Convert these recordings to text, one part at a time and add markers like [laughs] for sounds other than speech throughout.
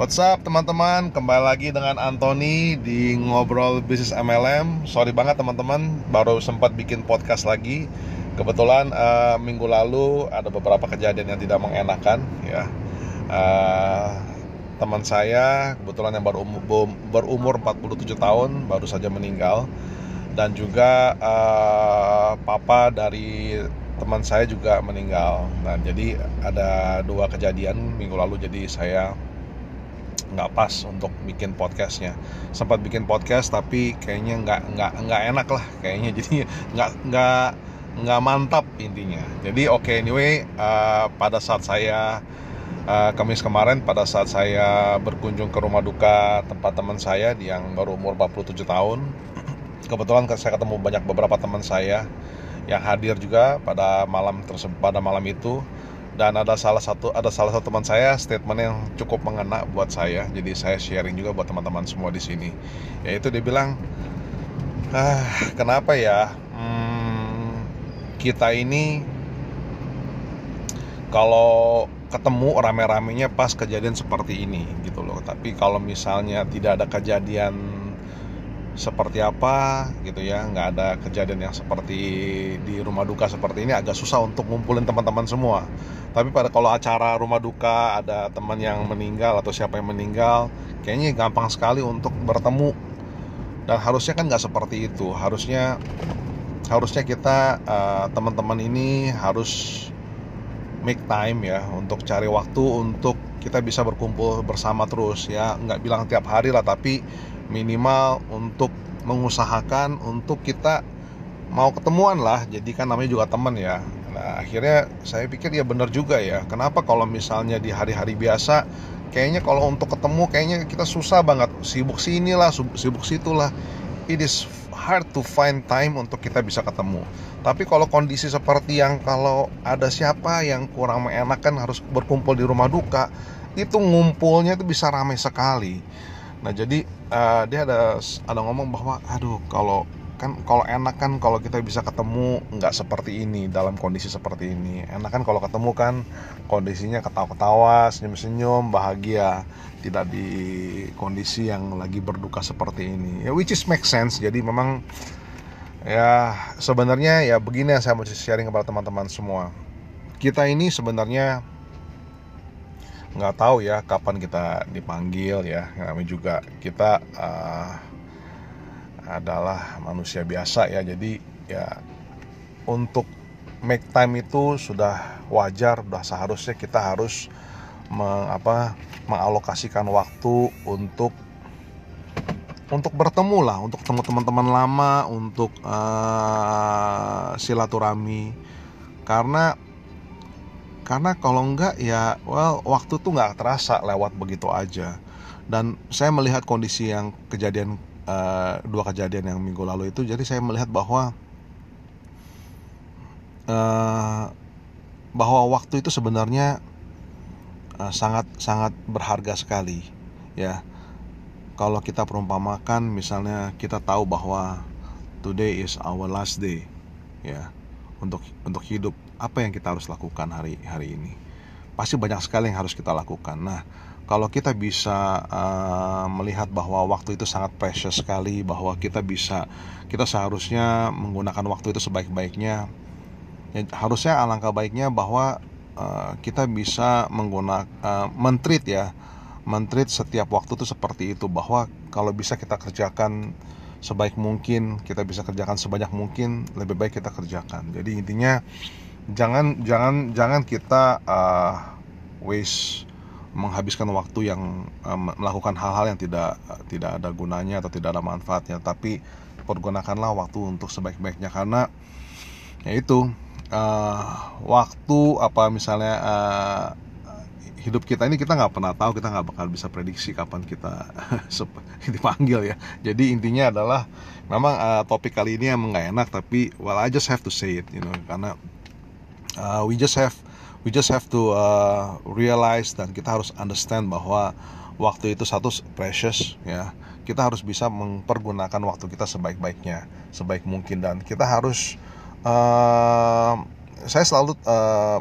What's up teman-teman, kembali lagi dengan Anthony di Ngobrol Bisnis MLM Sorry banget teman-teman, baru sempat bikin podcast lagi. Kebetulan uh, minggu lalu ada beberapa kejadian yang tidak mengenakan ya. Uh, Teman saya kebetulan yang baru umur, berumur 47 tahun baru saja meninggal. Dan juga uh, papa dari teman saya juga meninggal. Nah jadi ada dua kejadian minggu lalu jadi saya nggak pas untuk bikin podcastnya. Sempat bikin podcast tapi kayaknya nggak nggak nggak enak lah kayaknya. [laughs] Jadi nggak nggak nggak mantap intinya. Jadi oke okay, anyway uh, pada saat saya uh, Kamis kemarin pada saat saya berkunjung ke rumah duka tempat teman saya yang baru umur 47 tahun [clears throat] kebetulan saya ketemu banyak beberapa teman saya yang hadir juga pada malam tersebut pada malam itu dan ada salah satu ada salah satu teman saya statement yang cukup mengena buat saya. Jadi saya sharing juga buat teman-teman semua di sini. Yaitu dia bilang ah kenapa ya? Hmm, kita ini kalau ketemu rame-ramenya pas kejadian seperti ini gitu loh. Tapi kalau misalnya tidak ada kejadian seperti apa gitu ya nggak ada kejadian yang seperti di rumah duka seperti ini agak susah untuk ngumpulin teman-teman semua. Tapi pada kalau acara rumah duka ada teman yang meninggal atau siapa yang meninggal kayaknya gampang sekali untuk bertemu. Dan harusnya kan nggak seperti itu. Harusnya harusnya kita uh, teman-teman ini harus make time ya untuk cari waktu untuk kita bisa berkumpul bersama terus ya. Nggak bilang tiap hari lah tapi minimal untuk mengusahakan untuk kita mau ketemuan lah. Jadi kan namanya juga teman ya. Nah akhirnya saya pikir ya benar juga ya. Kenapa kalau misalnya di hari-hari biasa Kayaknya kalau untuk ketemu kayaknya kita susah banget. Sibuk sini lah, sibuk situ lah It is hard to find time untuk kita bisa ketemu. Tapi kalau kondisi seperti yang kalau ada siapa yang kurang mengenakan harus berkumpul di rumah duka Itu ngumpulnya itu bisa ramai sekali. Nah jadi uh, dia ada ada ngomong bahwa aduh kalau kan kalau enak kan kalau kita bisa ketemu nggak seperti ini dalam kondisi seperti ini. Enak kan kalau ketemu kan kondisinya ketawa-ketawa senyum-senyum bahagia. Tidak di kondisi yang lagi berduka seperti ini. Ya which is make sense. Jadi memang ya sebenarnya ya begini yang saya mau sharing kepada teman-teman semua. Kita ini sebenarnya nggak tahu ya kapan kita dipanggil ya. Kami juga kita uh, adalah manusia biasa ya. Jadi ya untuk make time itu sudah wajar sudah seharusnya kita harus meng, apa mengalokasikan waktu untuk untuk bertemu lah untuk ketemu teman-teman lama untuk uh, silaturahmi. Karena karena kalau enggak ya well waktu tuh nggak terasa lewat begitu aja. Dan saya melihat kondisi yang kejadian uh, dua kejadian yang minggu lalu itu. Jadi saya melihat bahwa uh, bahwa waktu itu sebenarnya uh, sangat sangat berharga sekali ya. Kalau kita perumpamakan misalnya kita tahu bahwa today is our last day ya untuk untuk hidup apa yang kita harus lakukan hari hari ini pasti banyak sekali yang harus kita lakukan. Nah kalau kita bisa uh, melihat bahwa waktu itu sangat precious sekali bahwa kita bisa kita seharusnya menggunakan waktu itu sebaik-baiknya ya, harusnya alangkah baiknya bahwa uh, kita bisa menggunakan uh, mentrit ya mentrit setiap waktu itu seperti itu. Bahwa kalau bisa kita kerjakan sebaik mungkin kita bisa kerjakan sebanyak mungkin lebih baik kita kerjakan. Jadi intinya jangan jangan jangan kita uh, waste menghabiskan waktu yang um, melakukan hal-hal yang tidak tidak ada gunanya atau tidak ada manfaatnya. Tapi pergunakanlah waktu untuk sebaik-baiknya karena yaitu uh, waktu apa misalnya uh, hidup kita ini kita nggak pernah tahu kita nggak bakal bisa prediksi kapan kita [laughs] [laughs] dipanggil ya. Jadi intinya adalah memang uh, topik kali ini emang nggak enak tapi well I just have to say it you know karena uh, we just have we just have to uh, realize dan kita harus understand bahwa waktu itu satu precious ya. Kita harus bisa mempergunakan waktu kita sebaik-baiknya sebaik mungkin. Dan kita harus uh, saya selalu uh,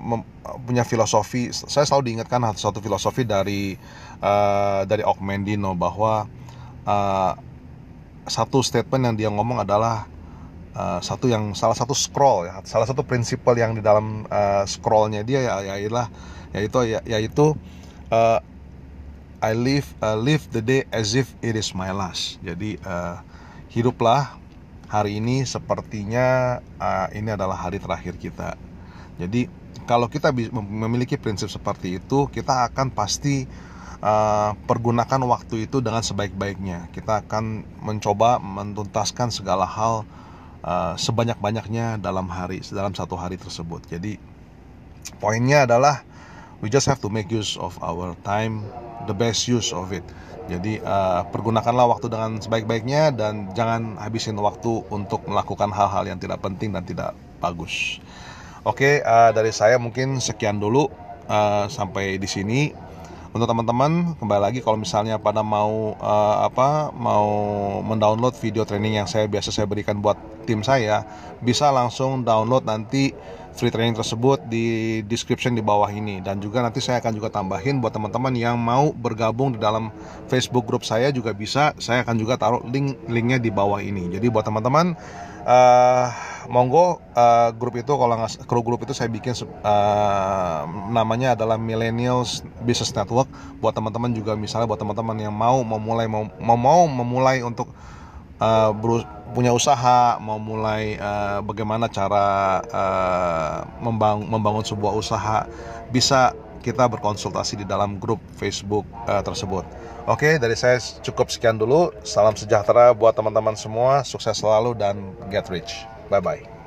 punya filosofi saya selalu diingatkan satu filosofi dari uh, dari Okmendino bahwa uh, satu statement yang dia ngomong adalah uh, satu yang salah satu scroll ya. Salah satu prinsipal yang di dalam uh, scrollnya dia ya yaitu yaitu ya, yaitu uh, I live uh, live the day as if it is my last. Jadi uh, hiduplah hari ini sepertinya uh, ini adalah hari terakhir kita. Jadi kalau kita memiliki prinsip seperti itu kita akan pasti uh, pergunakan waktu itu dengan sebaik-baiknya. Kita akan mencoba mentuntaskan segala hal uh, sebanyak-banyaknya dalam hari, dalam satu hari tersebut. Jadi poinnya adalah we just have to make use of our time, the best use of it. Jadi uh, pergunakanlah waktu dengan sebaik-baiknya dan jangan habisin waktu untuk melakukan hal-hal yang tidak penting dan tidak bagus. Oke, uh, dari saya mungkin sekian dulu uh, sampai di sini untuk teman-teman kembali lagi kalau misalnya pada mau uh, apa mau mendownload video training yang saya biasa saya berikan buat tim saya bisa langsung download nanti free training tersebut di description di bawah ini. Dan juga nanti saya akan juga tambahin buat teman-teman yang mau bergabung di dalam Facebook grup saya juga bisa. Saya akan juga taruh link linknya di bawah ini. Jadi buat teman-teman uh, monggo uh, grup itu kalau nggak kru grup itu saya bikin uh, namanya adalah Millennials Business Network buat teman-teman juga misalnya buat teman-teman yang mau memulai mau mau, memulai untuk uh, punya usaha mau mulai uh, bagaimana cara uh, membang membangun sebuah usaha bisa kita berkonsultasi di dalam grup Facebook uh, tersebut. Oke, dari saya cukup sekian dulu. Salam sejahtera buat teman-teman semua. Sukses selalu dan get rich. Bye bye.